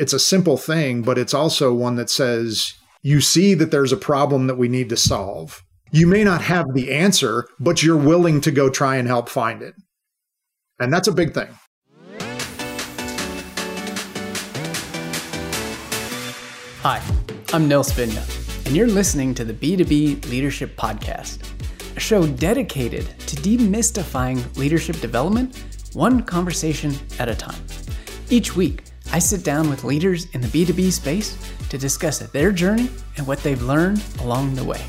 it's a simple thing, but it's also one that says you see that there's a problem that we need to solve. You may not have the answer, but you're willing to go try and help find it. And that's a big thing. Hi, I'm Nils Vinje, and you're listening to the B2B Leadership Podcast, a show dedicated to demystifying leadership development one conversation at a time. Each week, I sit down with leaders in the B2B space to discuss their journey and what they've learned along the way.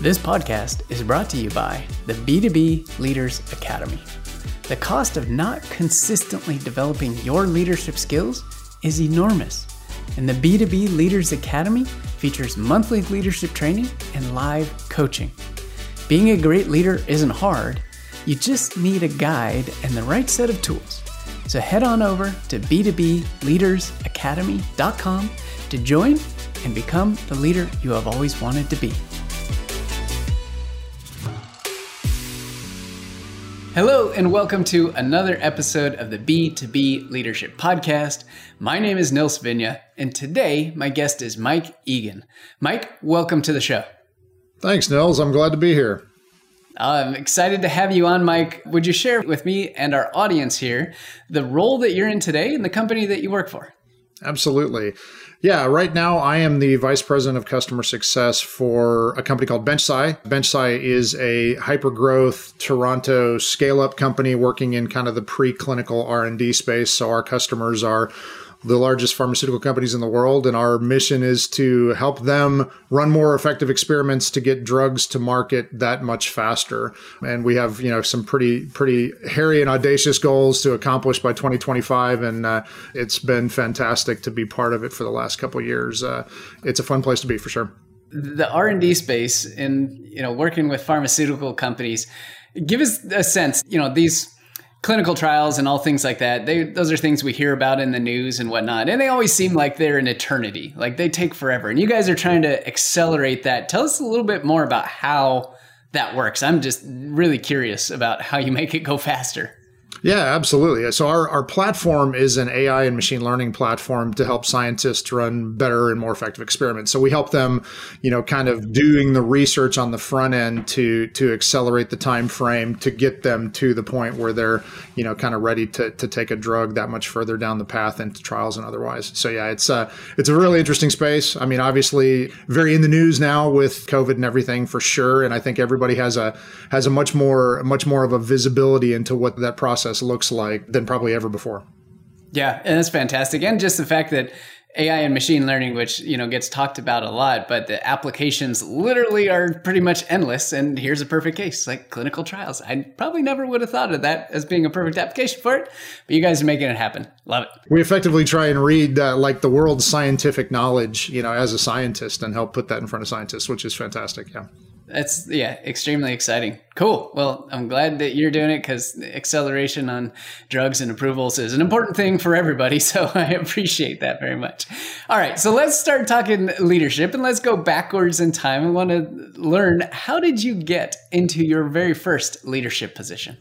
This podcast is brought to you by the B2B Leaders Academy. The cost of not consistently developing your leadership skills is enormous, and the B2B Leaders Academy features monthly leadership training and live coaching. Being a great leader isn't hard, you just need a guide and the right set of tools. So head on over to b2bleadersacademy.com to join and become the leader you have always wanted to be. Hello, and welcome to another episode of the B2B Leadership Podcast. My name is Nils Vinje, and today my guest is Mike Egan. Mike, welcome to the show. Thanks, Nils. I'm glad to be here. I'm excited to have you on, Mike. Would you share with me and our audience here the role that you're in today and the company that you work for? Absolutely. Yeah, right now I am the vice president of customer success for a company called BenchSci. BenchSci is a hyper-growth Toronto scale-up company working in kind of the preclinical R&D space. So our customers are the largest pharmaceutical companies in the world. And our mission is to help them run more effective experiments to get drugs to market that much faster. And we have, you know, some pretty, pretty hairy and audacious goals to accomplish by 2025. And uh, it's been fantastic to be part of it for the last couple years. Uh, it's a fun place to be for sure. The R&D space and, you know, working with pharmaceutical companies, give us a sense, you know, these clinical trials and all things like that they those are things we hear about in the news and whatnot and they always seem like they're an eternity like they take forever and you guys are trying to accelerate that. Tell us a little bit more about how that works. I'm just really curious about how you make it go faster yeah, absolutely. So our, our platform is an AI and machine learning platform to help scientists run better and more effective experiments. So we help them, you know, kind of doing the research on the front end to to accelerate the time frame to get them to the point where they're, you know, kind of ready to, to take a drug that much further down the path into trials and otherwise. So yeah, it's uh it's a really interesting space. I mean, obviously very in the news now with COVID and everything for sure. And I think everybody has a has a much more much more of a visibility into what that process process looks like than probably ever before. Yeah, and that's fantastic. And just the fact that AI and machine learning, which you know gets talked about a lot, but the applications literally are pretty much endless. And here's a perfect case, like clinical trials. I probably never would have thought of that as being a perfect application for it, but you guys are making it happen. Love it. We effectively try and read uh, like the world's scientific knowledge, you know, as a scientist, and help put that in front of scientists, which is fantastic. Yeah. That's yeah, extremely exciting. Cool. Well, I'm glad that you're doing it because acceleration on drugs and approvals is an important thing for everybody. So I appreciate that very much. All right, so let's start talking leadership and let's go backwards in time. I want to learn how did you get into your very first leadership position?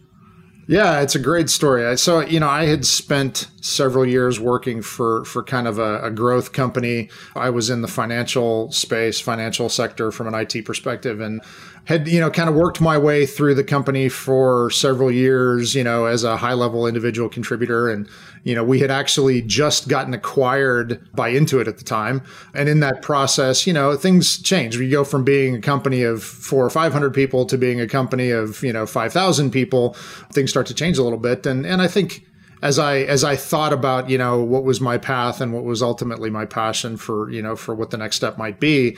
Yeah, it's a great story. So, you know, I had spent several years working for for kind of a, a, growth company. I was in the financial space, financial sector from an IT perspective, and had you know kind of worked my way through the company for several years. You know, as a high level individual contributor, and you know we had actually just gotten acquired by Intuit at the time, and in that process, you know things change. We go from being a company of four or five hundred people to being a company of you know five thousand people. Things start to change a little bit, and and I think as I as I thought about you know what was my path and what was ultimately my passion for you know for what the next step might be,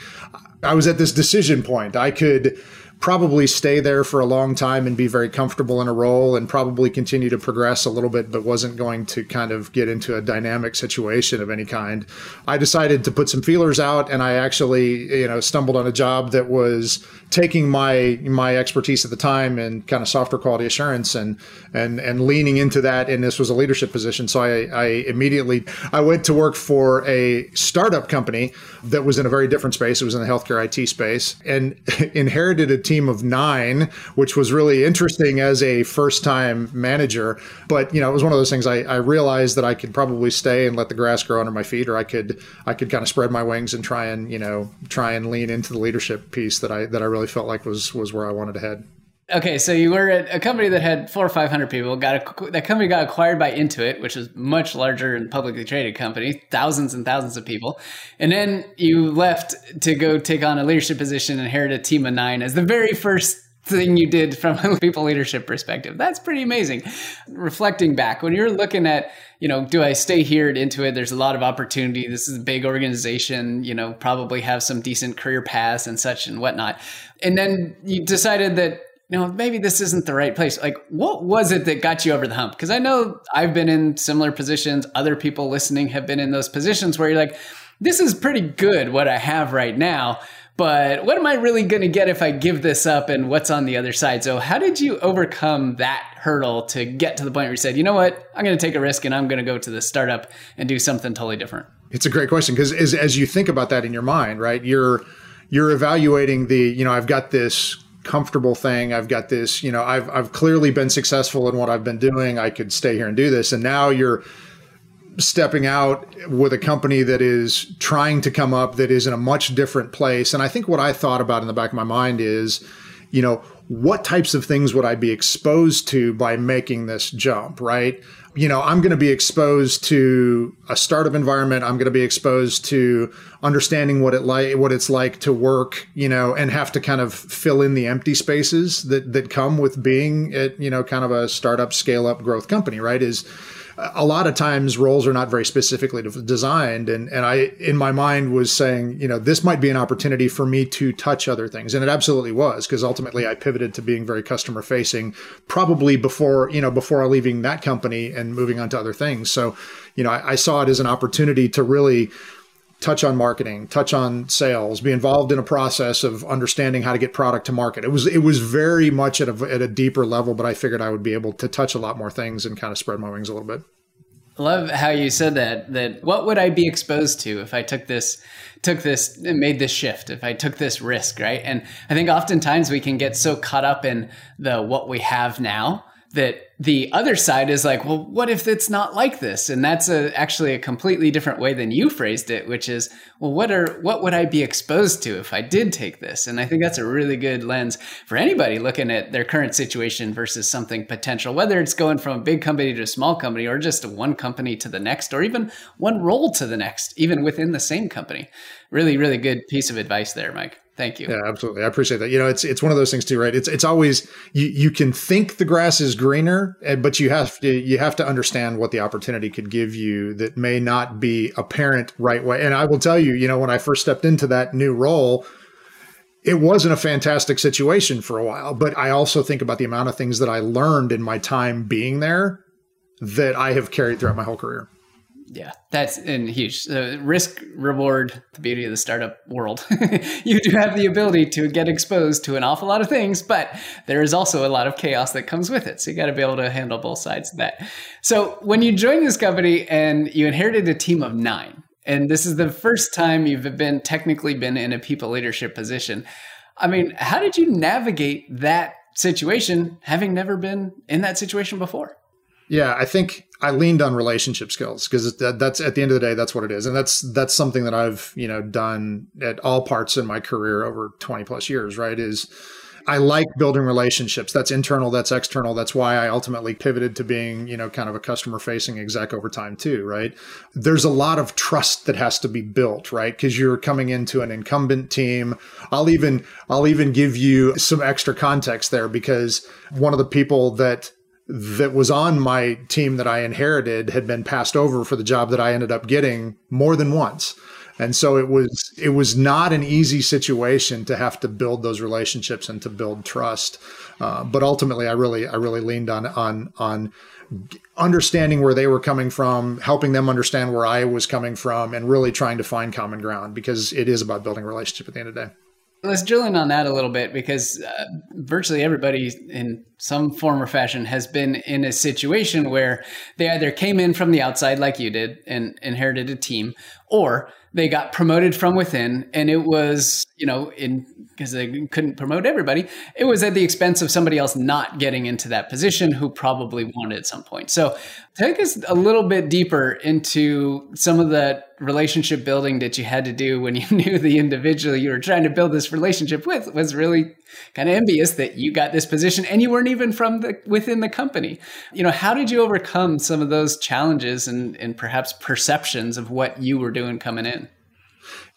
I was at this decision point. I could probably stay there for a long time and be very comfortable in a role and probably continue to progress a little bit, but wasn't going to kind of get into a dynamic situation of any kind. I decided to put some feelers out and I actually, you know, stumbled on a job that was taking my my expertise at the time and kind of software quality assurance and and and leaning into that and this was a leadership position. So I, I immediately I went to work for a startup company that was in a very different space. It was in the healthcare IT space and inherited a team of nine, which was really interesting as a first time manager. But you know, it was one of those things. I, I realized that I could probably stay and let the grass grow under my feet, or I could I could kind of spread my wings and try and you know try and lean into the leadership piece that I that I really felt like was was where I wanted to head. Okay, so you were at a company that had four or five hundred people. Got a, that company got acquired by Intuit, which is much larger and publicly traded company, thousands and thousands of people. And then you left to go take on a leadership position, and inherit a team of nine as the very first thing you did from a people leadership perspective. That's pretty amazing. Reflecting back, when you're looking at, you know, do I stay here at Intuit? There's a lot of opportunity. This is a big organization, you know, probably have some decent career paths and such and whatnot. And then you decided that you know, maybe this isn't the right place. Like, what was it that got you over the hump? Because I know I've been in similar positions. Other people listening have been in those positions where you're like, this is pretty good what I have right now. But what am I really going to get if I give this up and what's on the other side? So, how did you overcome that hurdle to get to the point where you said, you know what, I'm going to take a risk and I'm going to go to the startup and do something totally different? It's a great question because as, as you think about that in your mind, right, you're you're evaluating the, you know, I've got this comfortable thing. I've got this, you know, I've I've clearly been successful in what I've been doing. I could stay here and do this. And now you're stepping out with a company that is trying to come up that is in a much different place. And I think what I thought about in the back of my mind is, you know, what types of things would I be exposed to by making this jump, right? you know, I'm going to be exposed to a startup environment. I'm going to be exposed to understanding what it like, what it's like to work, you know, and have to kind of fill in the empty spaces that that come with being at, you know, kind of a startup, scale up, growth company. Right? Is a lot of times roles are not very specifically designed and and I in my mind was saying you know this might be an opportunity for me to touch other things and it absolutely was because ultimately I pivoted to being very customer facing probably before you know before leaving that company and moving on to other things. So you know I, I saw it as an opportunity to really touch on marketing, touch on sales, be involved in a process of understanding how to get product to market. It was it was very much at a at a deeper level, but I figured I would be able to touch a lot more things and kind of spread my wings a little bit. Love how you said that. That what would I be exposed to if I took this, took this, made this shift? If I took this risk, right? And I think oftentimes we can get so caught up in the what we have now that the other side is like, well, what if it's not like this? And that's a, actually a completely different way than you phrased it, which is, well, what are what would I be exposed to if I did take this? And I think that's a really good lens for anybody looking at their current situation versus something potential, whether it's going from a big company to a small company, or just one company to the next, or even one role to the next, even within the same company. Really, really good piece of advice there, Mike. Thank you. Yeah, absolutely. I appreciate that. You know, it's it's one of those things too, right? It's it's always you you can think the grass is greener, eh, but you have to you have to understand what the opportunity could give you that may not be apparent right away. And I will tell you, you know, when I first stepped into that new role, it wasn't a fantastic situation for a while, but I also think about the amount of things that I learned in my time being there that I have carried throughout my whole career. Yeah, that's and huge. Risk reward, the beauty of the startup world. you do have the ability to get exposed to an awful lot of things, but there is also a lot of chaos that comes with it. So you got to be able to handle both sides of that. So when you joined this company and you inherited a team of nine, and this is the first time you've been technically been in a people leadership position. I mean, how did you navigate that situation having never been in that situation before? Yeah, I think I leaned on relationship skills because that's at the end of the day, that's what it is, and that's that's something that I've you know done at all parts in my career over twenty plus years. Right? Is I like building relationships. That's internal. That's external. That's why I ultimately pivoted to being, you know, kind of a customer facing exec over time too, right? There's a lot of trust that has to be built, right? Because you're coming into an incumbent team. I'll even, I'll even give you some extra context there because one of the people that that was on my team that I inherited had been passed over for the job that I ended up getting more than once. And so it was it was not an easy situation to have to build those relationships and to build trust. Uh, but ultimately, I really I really leaned on on on understanding where they were coming from, helping them understand where I was coming from, and really trying to find common ground because it is about building relationship at the end of the day. Let's drill in on that a little bit because uh, virtually everybody in some form or fashion has been in a situation where they either came in from the outside like you did and inherited a team or they got promoted from within and it was you know in because they couldn't promote everybody it was at the expense of somebody else not getting into that position who probably wanted at some point. So take us a little bit deeper into some of that relationship building that you had to do when you knew the individual you were trying to build this relationship with was really kind of envious that you got this position and you weren't even from the within the company. You know how did you overcome some of those challenges and and perhaps perceptions of what you were doing coming in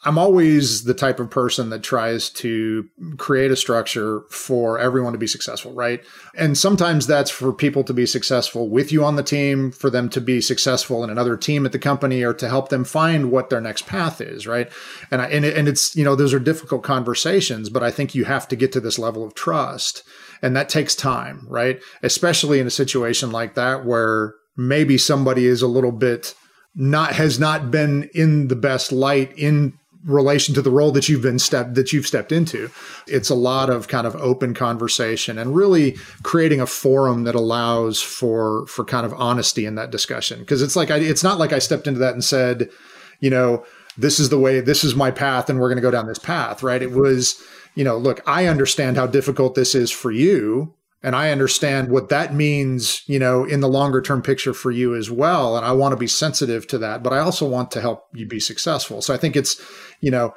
I'm always the type of person that tries to create a structure for everyone to be successful, right? And sometimes that's for people to be successful with you on the team, for them to be successful in another team at the company, or to help them find what their next path is, right? And I, and, it, and it's you know those are difficult conversations, but I think you have to get to this level of trust, and that takes time, right? Especially in a situation like that where maybe somebody is a little bit not has not been in the best light in relation to the role that you've been stepped that you've stepped into. It's a lot of kind of open conversation and really creating a forum that allows for for kind of honesty in that discussion. Because it's like I, it's not like I stepped into that and said, you know, this is the way, this is my path, and we're going to go down this path, right? It was, you know, look, I understand how difficult this is for you and I understand what that means, you know, in the longer term picture for you as well. And I want to be sensitive to that, but I also want to help you be successful. So I think it's, you know,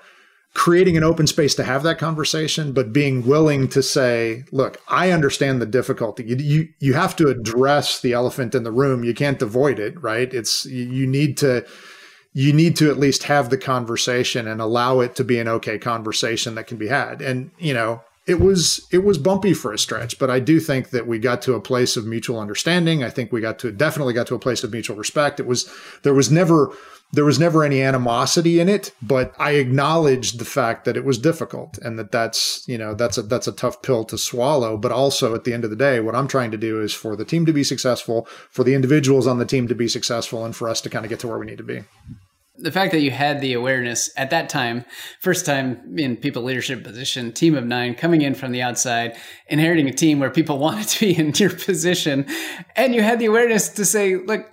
creating an open space to have that conversation, but being willing to say, look, I understand the difficulty. You, you, you have to address the elephant in the room. You can't avoid it, right? It's, you need to, you need to at least have the conversation and allow it to be an okay conversation that can be had. And, you know, it was it was bumpy for a stretch, but I do think that we got to a place of mutual understanding. I think we got to definitely got to a place of mutual respect. It was there was never there was never any animosity in it, but I acknowledged the fact that it was difficult and that that's you know that's a that's a tough pill to swallow. But also at the end of the day, what I'm trying to do is for the team to be successful, for the individuals on the team to be successful, and for us to kind of get to where we need to be the fact that you had the awareness at that time, first time in people leadership position, team of nine, coming in from the outside, inheriting a team where people wanted to be in your position, and you had the awareness to say, look,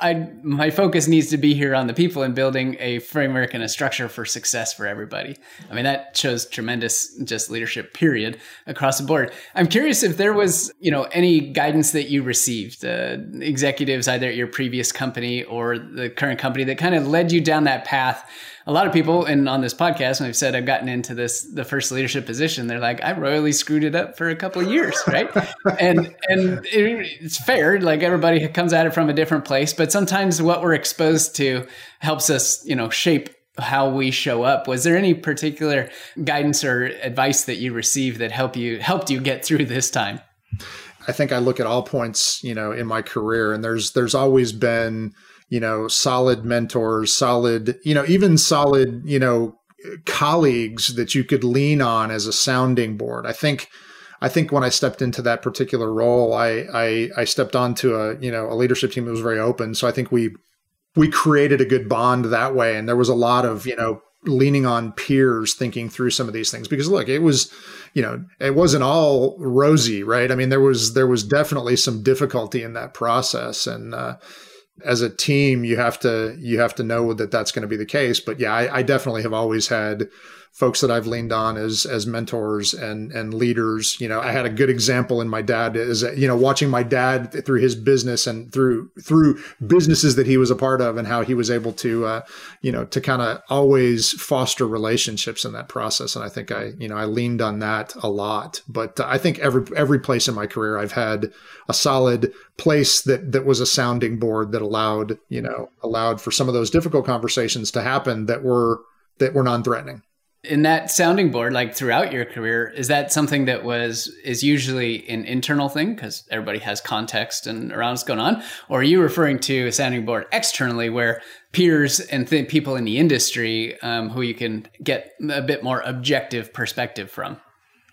I my focus needs to be here on the people and building a framework and a structure for success for everybody. I mean that shows tremendous just leadership period across the board. I'm curious if there was you know any guidance that you received, uh, executives either at your previous company or the current company that kind of led you down that path a lot of people and on this podcast, when I've said I've gotten into this the first leadership position, they're like, I royally screwed it up for a couple of years, right? and and it, it's fair, like everybody comes at it from a different place, but sometimes what we're exposed to helps us, you know, shape how we show up. Was there any particular guidance or advice that you received that helped you helped you get through this time? I think I look at all points, you know, in my career, and there's there's always been you know, solid mentors, solid, you know, even solid, you know, colleagues that you could lean on as a sounding board. I think I think when I stepped into that particular role, I I, I stepped onto a you know a leadership team that was very open. So I think we we created a good bond that way, and there was a lot of you know leaning on peers thinking through some of these things because look it was you know it wasn't all rosy right i mean there was there was definitely some difficulty in that process and uh, as a team, you have to you have to know that that's going to be the case. But yeah, I, I definitely have always had folks that I've leaned on as as mentors and and leaders. You know, I had a good example in my dad is you know watching my dad through his business and through through businesses that he was a part of and how he was able to uh, you know to kind of always foster relationships in that process. And I think I you know I leaned on that a lot. But I think every every place in my career I've had a solid place that that was a sounding board that allowed you know allowed for some of those difficult conversations to happen that were that were non-threatening in that sounding board like throughout your career is that something that was is usually an internal thing? Because everybody has context and around what's going on. Or are you referring to a sounding board externally where peers and th- people in the industry um, who you can get a bit more objective perspective from?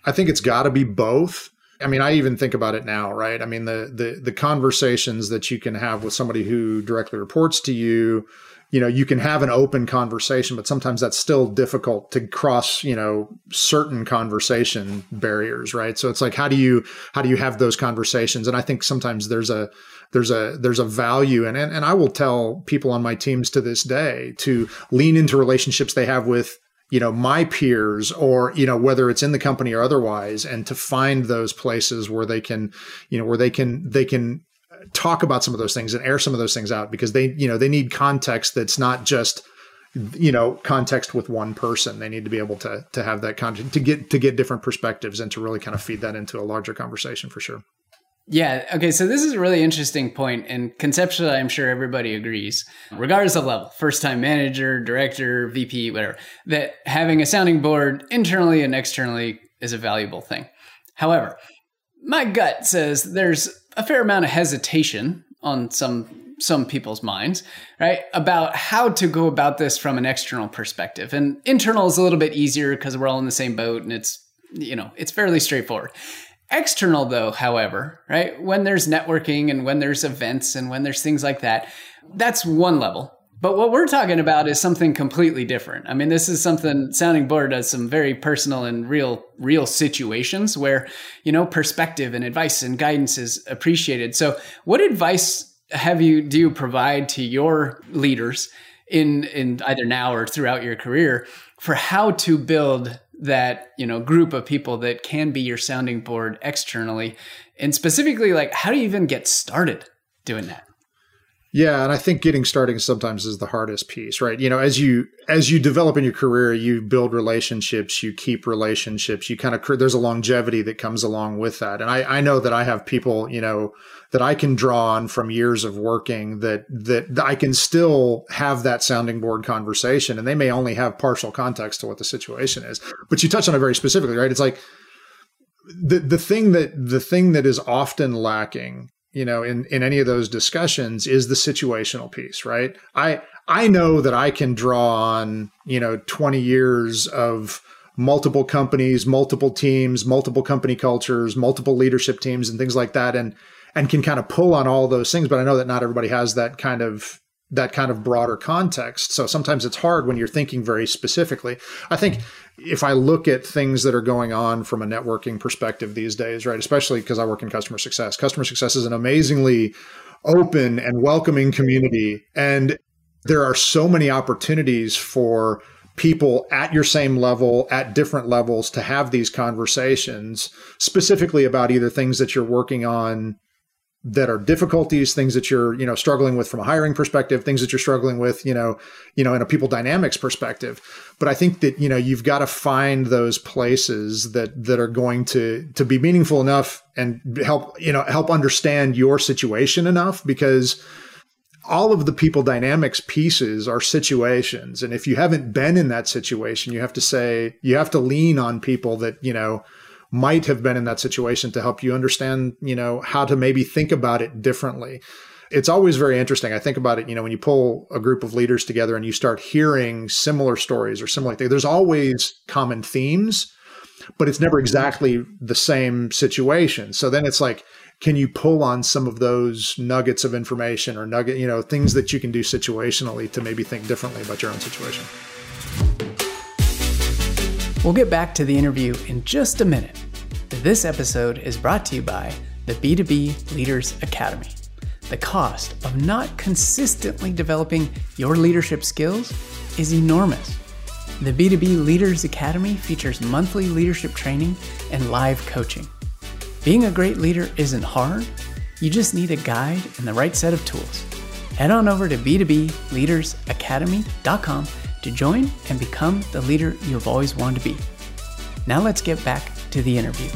I think it's got to be both I mean, I even think about it now, right? I mean, the the the conversations that you can have with somebody who directly reports to you, you know, you can have an open conversation, but sometimes that's still difficult to cross, you know, certain conversation barriers, right? So it's like, how do you, how do you have those conversations? And I think sometimes there's a, there's a there's a value and and I will tell people on my teams to this day to lean into relationships they have with you know my peers or you know whether it's in the company or otherwise and to find those places where they can you know where they can they can talk about some of those things and air some of those things out because they you know they need context that's not just you know context with one person. They need to be able to to have that content to get to get different perspectives and to really kind of feed that into a larger conversation for sure yeah. Okay. So this is a really interesting point, and conceptually, I'm sure everybody agrees, regardless of level, first time manager, director, VP, whatever, that having a sounding board internally and externally is a valuable thing. However, my gut says there's a fair amount of hesitation on some some people's minds, right, about how to go about this from an external perspective. And internal is a little bit easier because we're all in the same boat and it's you know, it's fairly straightforward. External, though, however, right, when there's networking and when there's events and when there's things like that, that's one level. But what we're talking about is something completely different. I mean, this is something Sounding Board does some very personal and real, real situations where, you know, perspective and advice and guidance is appreciated. So, what advice have you do you provide to your leaders in in either now or throughout your career for how to build that you know group of people that can be your sounding board externally. And specifically like how do you even get started doing that yeah, and I think getting starting sometimes is the hardest piece, right? You know, as you as you develop in your career, you build relationships, you keep relationships, you kind of there's a longevity that comes along with that. And I I know that I have people, you know, that I can draw on from years of working that that I can still have that sounding board conversation and they may only have partial context to what the situation is. But you touch on it very specifically, right? It's like the the thing that the thing that is often lacking you know in in any of those discussions is the situational piece right? I i know that i can draw on you know 20 years of multiple companies multiple teams multiple company cultures multiple leadership teams and things like that and and can kind of pull on all those things but i know that not everybody has that kind of that kind of broader context so sometimes it's hard when you're thinking very specifically i think if I look at things that are going on from a networking perspective these days, right, especially because I work in customer success, customer success is an amazingly open and welcoming community. And there are so many opportunities for people at your same level, at different levels, to have these conversations specifically about either things that you're working on that are difficulties, things that you're, you know, struggling with from a hiring perspective, things that you're struggling with, you know, you know, in a people dynamics perspective. But I think that, you know, you've got to find those places that that are going to to be meaningful enough and help, you know, help understand your situation enough because all of the people dynamics pieces are situations. And if you haven't been in that situation, you have to say, you have to lean on people that, you know, might have been in that situation to help you understand, you know, how to maybe think about it differently. It's always very interesting. I think about it, you know, when you pull a group of leaders together and you start hearing similar stories or similar things, there's always common themes, but it's never exactly the same situation. So then it's like, can you pull on some of those nuggets of information or nugget, you know, things that you can do situationally to maybe think differently about your own situation? We'll get back to the interview in just a minute. This episode is brought to you by the B2B Leaders Academy. The cost of not consistently developing your leadership skills is enormous. The B2B Leaders Academy features monthly leadership training and live coaching. Being a great leader isn't hard, you just need a guide and the right set of tools. Head on over to b2bleadersacademy.com to join and become the leader you've always wanted to be. Now let's get back to the interview.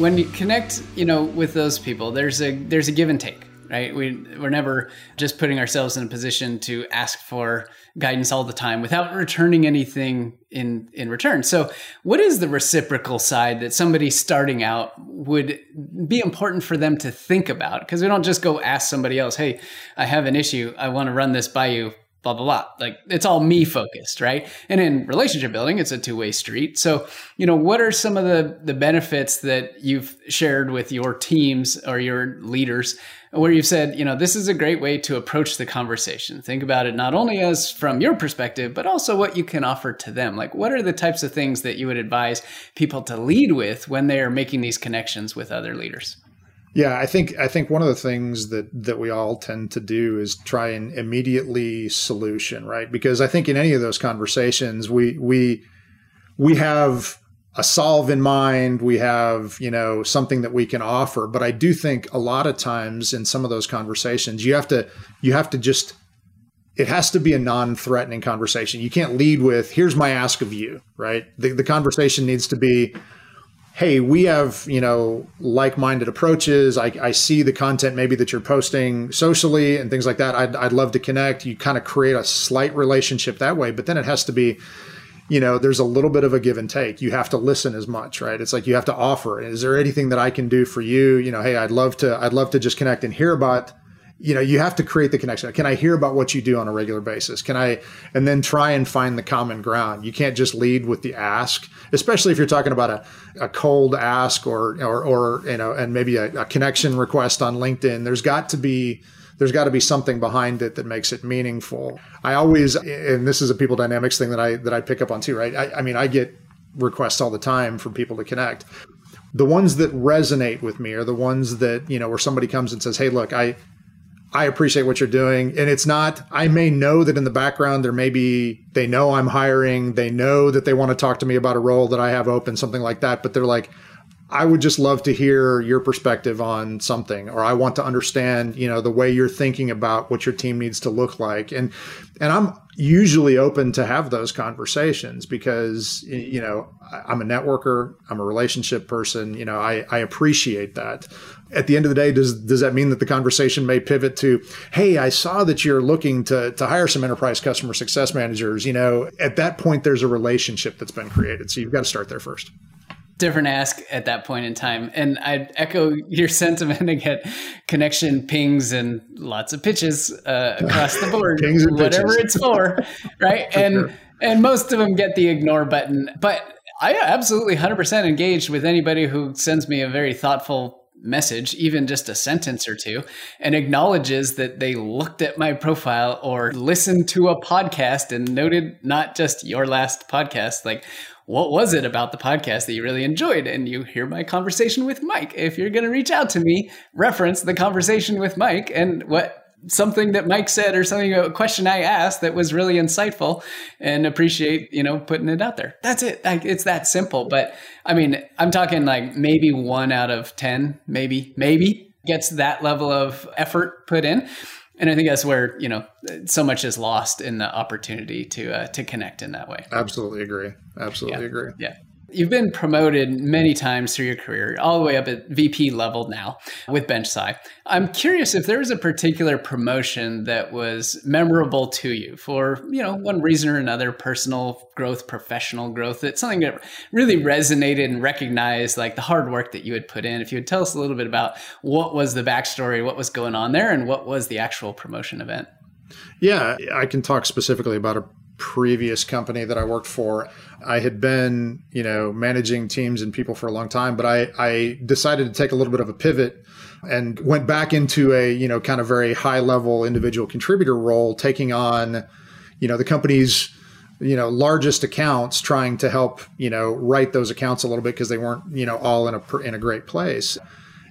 When you connect, you know, with those people, there's a there's a give and take right? We we're never just putting ourselves in a position to ask for guidance all the time without returning anything in in return. So, what is the reciprocal side that somebody starting out would be important for them to think about? Because we don't just go ask somebody else, "Hey, I have an issue. I want to run this by you." Blah blah blah. Like it's all me focused right? And in relationship building it's a two-way street. So you know what are some of the the benefits that you've shared with your teams or your leaders where you've said you know this is a great way to approach the conversation? Think about it not only as from your perspective but also what you can offer to them. Like what are the types of things that you would advise people to lead with when they are making these connections with other leaders yeah, I think I think one of the things that that we all tend to do is try and immediately solution, right? Because I think in any of those conversations, we we we have a solve in mind, we have, you know, something that we can offer, but I do think a lot of times in some of those conversations, you have to you have to just it has to be a non-threatening conversation. You can't lead with here's my ask of you, right? The the conversation needs to be hey, we have, you know, like-minded approaches. I, I, see the content maybe that you're posting socially and things like that. I'd, I'd love to connect. You kind of create a slight relationship that way, but then it has to be, you know, there's a little bit of a give and take. You have to listen as much, right? It's like you have to offer. Is there anything that I can do for you? You know, hey, I'd love to, I'd love to just connect and hear about you know you have to create the connection. Can i hear about what you do on a regular basis? Can i and then try and find the common ground. You can't just lead with the ask especially if you're talking about a, a cold ask or or, or you know and maybe a, a connection request on linkedin. There's got to be there's got to be something behind it that makes it meaningful. I always and this is a people dynamics thing that i that i pick up on too right? I, I mean i get requests all the time from people to connect. The ones that resonate with me are the ones that you know where somebody comes and says hey look i I appreciate what you're doing. And it's not, I may know that in the background, there may be, they know I'm hiring, they know that they want to talk to me about a role that I have open, something like that. But they're like, I would just love to hear your perspective on something, or I want to understand, you know, the way you're thinking about what your team needs to look like. And, and I'm usually open to have those conversations because, you know, I'm a networker, I'm a relationship person, you know, I, I appreciate that at the end of the day, does does that mean that the conversation may pivot to, hey, I saw that you're looking to to hire some enterprise customer success managers? You know, at that point, there's a relationship that's been created. So you've got to start there first. Different ask at that point in time, and I'd echo your sentiment and get connection pings and lots of pitches uh, across the board, whatever pitches. it's for, right? for and sure. and most of them get the ignore button, but I absolutely 100% engaged with anybody who sends me a very thoughtful message, even just a sentence or two, and acknowledges that they looked at my profile or listened to a podcast and noted not just your last podcast, like what was it about the podcast that you really enjoyed? And you hear my conversation with Mike. If you're going to reach out to me, reference the conversation with Mike and what something that Mike said or something a question I asked that was really insightful and appreciate you know putting it out there. That's it. Like, it's that simple. But I mean, I'm talking like maybe one out of ten, maybe maybe gets that level of effort put in. And I think that's where you know so much is lost in the opportunity to uh, to connect in that way. Absolutely agree. Absolutely yeah. agree. Yeah. You've been promoted many times through your career, all the way up at VP level now with BenchSci. I'm curious if there was a particular promotion that was memorable to you for, you know, one reason or another, personal growth, professional growth, that's something that really resonated and recognized like the hard work that you had put in. If you would tell us a little bit about what was the backstory, what was going on there, and what was the actual promotion event. Yeah, I can talk specifically about a previous company that I worked for. I had been, you know, managing teams and people for a long time, but I, I decided to take a little bit of a pivot and went back into a, you know, kind of very high level individual contributor role, taking on, you know, the company's, you know, largest accounts, trying to help, you know, write those accounts a little bit because they weren't, you know, all in a in a great place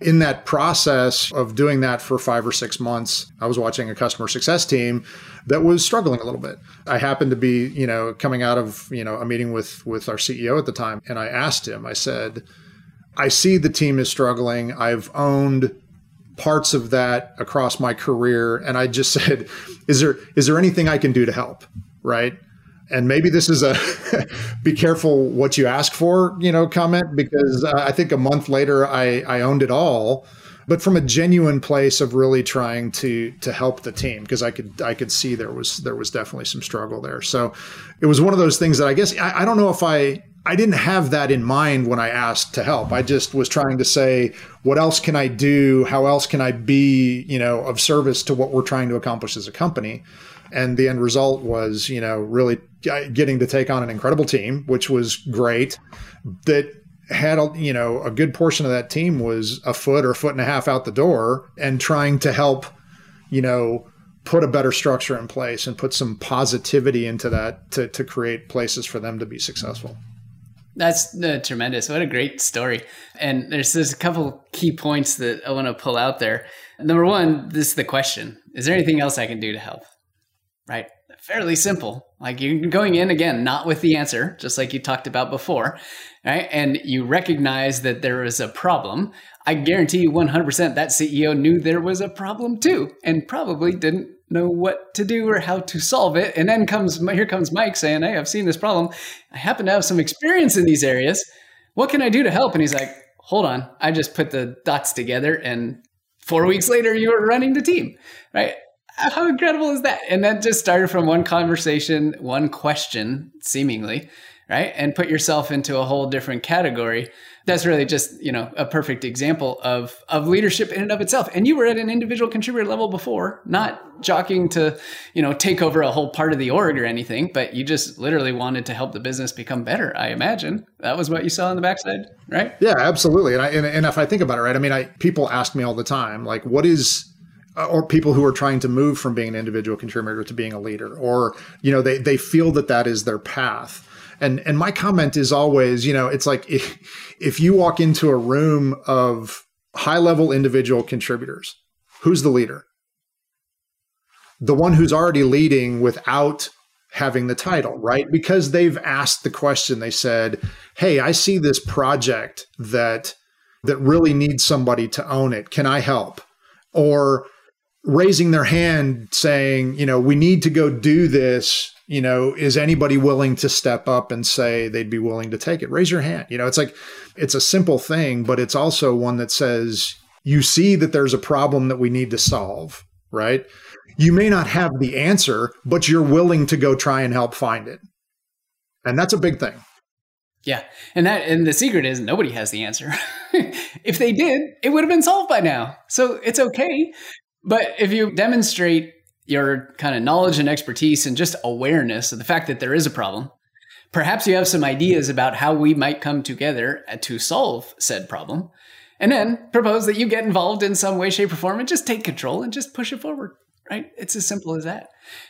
in that process of doing that for five or six months, I was watching a customer success team that was struggling a little bit. I happened to be, you know, coming out of, you know, a meeting with with our CEO at the time and I asked him, I said, I see the team is struggling. I've owned parts of that across my career and I just said, is there is there anything I can do to help? Right? And maybe this is a be careful what you ask for, you know, comment because uh, I think a month later I I owned it all, but from a genuine place of really trying to to help the team because I could I could see there was there was definitely some struggle there. So it was one of those things that I guess I, I don't know if I I didn't have that in mind when I asked to help. I just was trying to say, what else can I do? How else can I be, you know, of service to what we're trying to accomplish as a company? And the end result was, you know, really getting to take on an incredible team, which was great. That had a, you know a good portion of that team was a foot or a foot and a half out the door and trying to help you know put a better structure in place and put some positivity into that to, to create places for them to be successful. That's uh, tremendous. What a great story. And there's there's a couple key points that i want to pull out there. Number one this is the question. Is there anything else i can do to help right fairly simple. Like you're going in again, not with the answer, just like you talked about before, right? And you recognize that there is a problem. I guarantee you 100% that CEO knew there was a problem too, and probably didn't know what to do or how to solve it. And then comes here comes Mike saying, "Hey, I've seen this problem. I happen to have some experience in these areas. What can I do to help?" And he's like, "Hold on, I just put the dots together and." Four weeks later, you were running the team, right? How incredible is that? And that just started from one conversation, one question, seemingly, right? And put yourself into a whole different category. That's really just, you know, a perfect example of of leadership in and of itself. And you were at an individual contributor level before, not jockeying to, you know, take over a whole part of the org or anything, but you just literally wanted to help the business become better, I imagine. That was what you saw on the backside, right? Yeah, absolutely. And I and, and if I think about it, right, I mean, I people ask me all the time, like, what is uh, or people who are trying to move from being an individual contributor to being a leader or you know they they feel that that is their path. And and my comment is always you know it's like if, if you walk into a room of high level individual contributors who's the leader? The one who's already leading without having the title right? Because they've asked the question they said hey i see this project that that really needs somebody to own it. Can i help? Or raising their hand saying, you know, we need to go do this. You know, is anybody willing to step up and say they'd be willing to take it? Raise your hand. You know, it's like, it's a simple thing, but it's also one that says, you see that there's a problem that we need to solve, right? You may not have the answer, but you're willing to go try and help find it. And that's a big thing. Yeah. And that and the secret is nobody has the answer. if they did, it would have been solved by now. So it's okay but if you demonstrate your kind of knowledge and expertise and just awareness of the fact that there is a problem, perhaps you have some ideas about how we might come together uh, to solve said problem. And then propose that you get involved in some way, shape, or form and just take control and just push it forward. Right? It's as simple as that.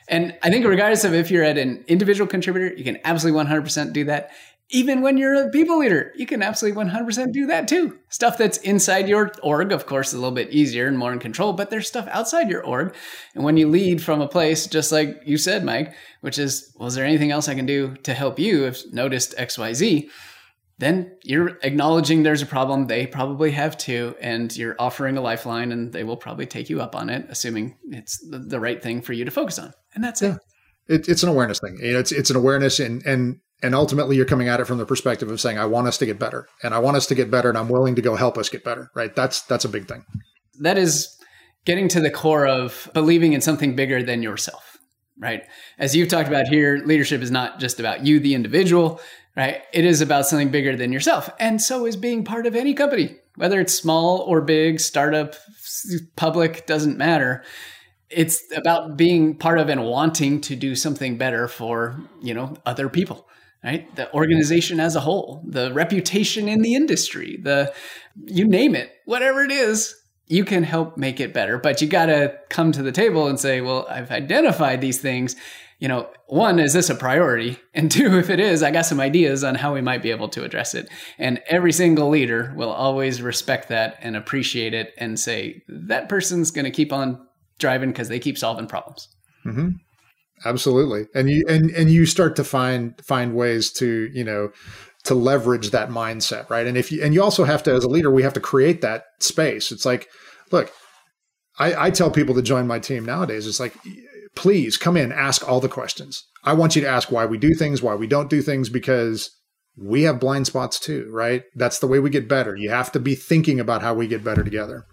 And I think, regardless of if you're at an individual contributor, you can absolutely 100% do that even when you're a people leader, you can absolutely 100% do that too. Stuff that's inside your org, of course, is a little bit easier and more in control, but there's stuff outside your org. And when you lead from a place, just like you said, Mike, which is, well, is there anything else I can do to help you if noticed XYZ? Then you're acknowledging there's a problem. They probably have too. And you're offering a lifeline and they will probably take you up on it, assuming it's the, right thing for you to focus on. And that's yeah. it. it. It's an awareness thing. You know, it's it's an awareness and and and ultimately you're coming at it from the perspective of saying i want us to get better and i want us to get better and i'm willing to go help us get better right? That's that's a big thing. That is getting to the core of believing in something bigger than yourself right? As you've talked about here leadership is not just about you the individual right? It is about something bigger than yourself and so is being part of any company whether it's small or big startup public doesn't matter. It's about being part of and wanting to do something better for you know other people right? The organization as a whole, the reputation in the industry, the you name it, whatever it is, you can help make it better. But you got to come to the table and say, well, I've identified these things. You know, one, is this a priority? And two, if it is, I got some ideas on how we might be able to address it. And every single leader will always respect that and appreciate it and say, that person's going to keep on driving because they keep solving problems. Mm-hmm absolutely. And you and and you start to find find ways to you know to leverage that mindset right? And if you and you also have to as a leader we have to create that space. It's like look i i tell people to join my team nowadays it's like please come in ask all the questions. I want you to ask why we do things why we don't do things because we have blind spots too right? That's the way we get better. You have to be thinking about how we get better together.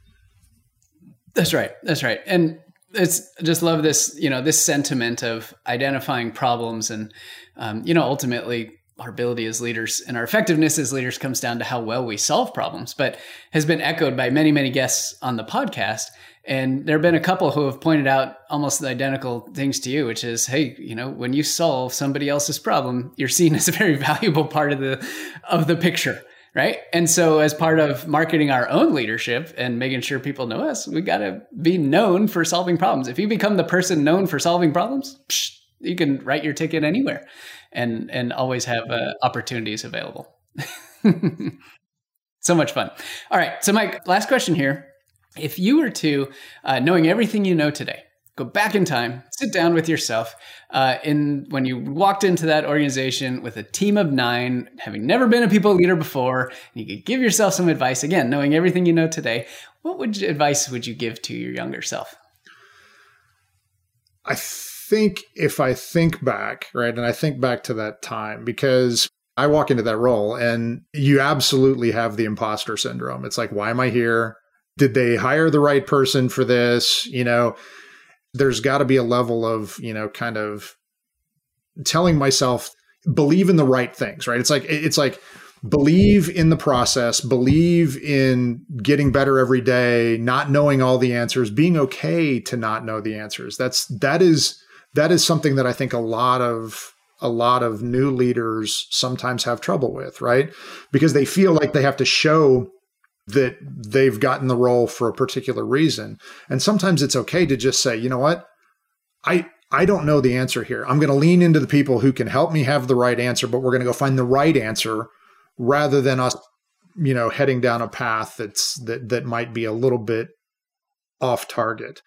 That's right. That's right. And it's just love this you know this sentiment of identifying problems and um, you know ultimately our ability as leaders and our effectiveness as leaders comes down to how well we solve problems, but has been echoed by many, many guests on the podcast. And there have been a couple who have pointed out almost identical things to you, which is, hey, you know, when you solve somebody else's problem, you're seen as a very valuable part of the of the picture right? And so, as part of marketing our own leadership and making sure people know us, we got to be known for solving problems. If you become the person known for solving problems, psh, you can write your ticket anywhere and and always have uh, opportunities available. so much fun. All right, so Mike, last question here. If you were to, uh, knowing everything you know today, go back in time, sit down with yourself, uh, in when you walked into that organization with a team of nine, having never been a people leader before, and you could give yourself some advice. Again, knowing everything you know today, what would you, advice would you give to your younger self? I think if I think back, right, and I think back to that time because I walk into that role and you absolutely have the imposter syndrome. It's like, why am I here? Did they hire the right person for this? You know, there's got to be a level of, you know, kind of telling myself, believe in the right things, right? It's like, it's like, believe in the process, believe in getting better every day, not knowing all the answers, being okay to not know the answers. That's, that is, that is something that I think a lot of a lot of new leaders sometimes have trouble with, right? Because they feel like they have to show that they've gotten the role for a particular reason. And sometimes it's okay to just say, you know what? I I don't know the answer here. I'm going to lean into the people who can help me have the right answer, but we're going to go find the right answer rather than us, you know, heading down a path that's that that might be a little bit off target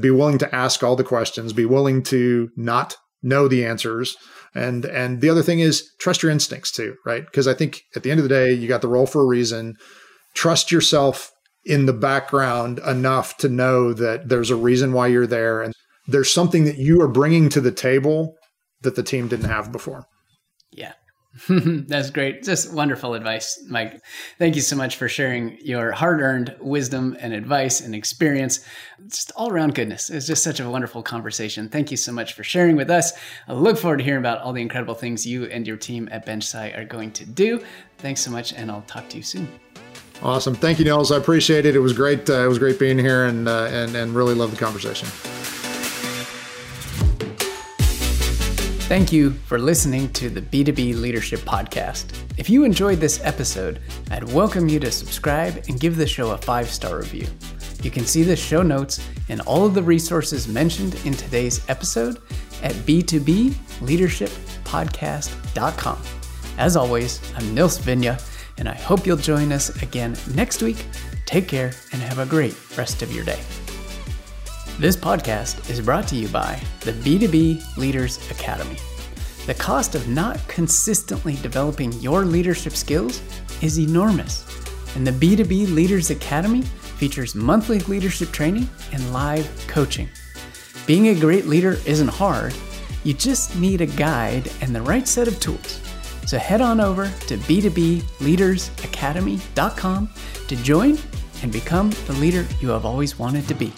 be willing to ask all the questions, be willing to not know the answers. And and the other thing is trust your instincts too, right? Because I think at the end of the day, you got the role for a reason. Trust yourself in the background enough to know that there's a reason why you're there and there's something that you are bringing to the table that the team didn't have before. Yeah, That's great. Just wonderful advice, Mike. Thank you so much for sharing your hard earned wisdom and advice and experience. Just all around goodness. It's just such a wonderful conversation. Thank you so much for sharing with us. I look forward to hearing about all the incredible things you and your team at BenchSci are going to do. Thanks so much, and I'll talk to you soon. Awesome. Thank you, Nils. I appreciate it. It was great. Uh, it was great being here and, uh, and, and really love the conversation. Thank you for listening to the B2B Leadership Podcast. If you enjoyed this episode, I'd welcome you to subscribe and give the show a five star review. You can see the show notes and all of the resources mentioned in today's episode at b2bleadershippodcast.com. As always, I'm Nils Vinje, and I hope you'll join us again next week. Take care and have a great rest of your day. This podcast is brought to you by the B2B Leaders Academy. The cost of not consistently developing your leadership skills is enormous, and the B2B Leaders Academy features monthly leadership training and live coaching. Being a great leader isn't hard, you just need a guide and the right set of tools. So head on over to b2bleadersacademy.com to join and become the leader you have always wanted to be.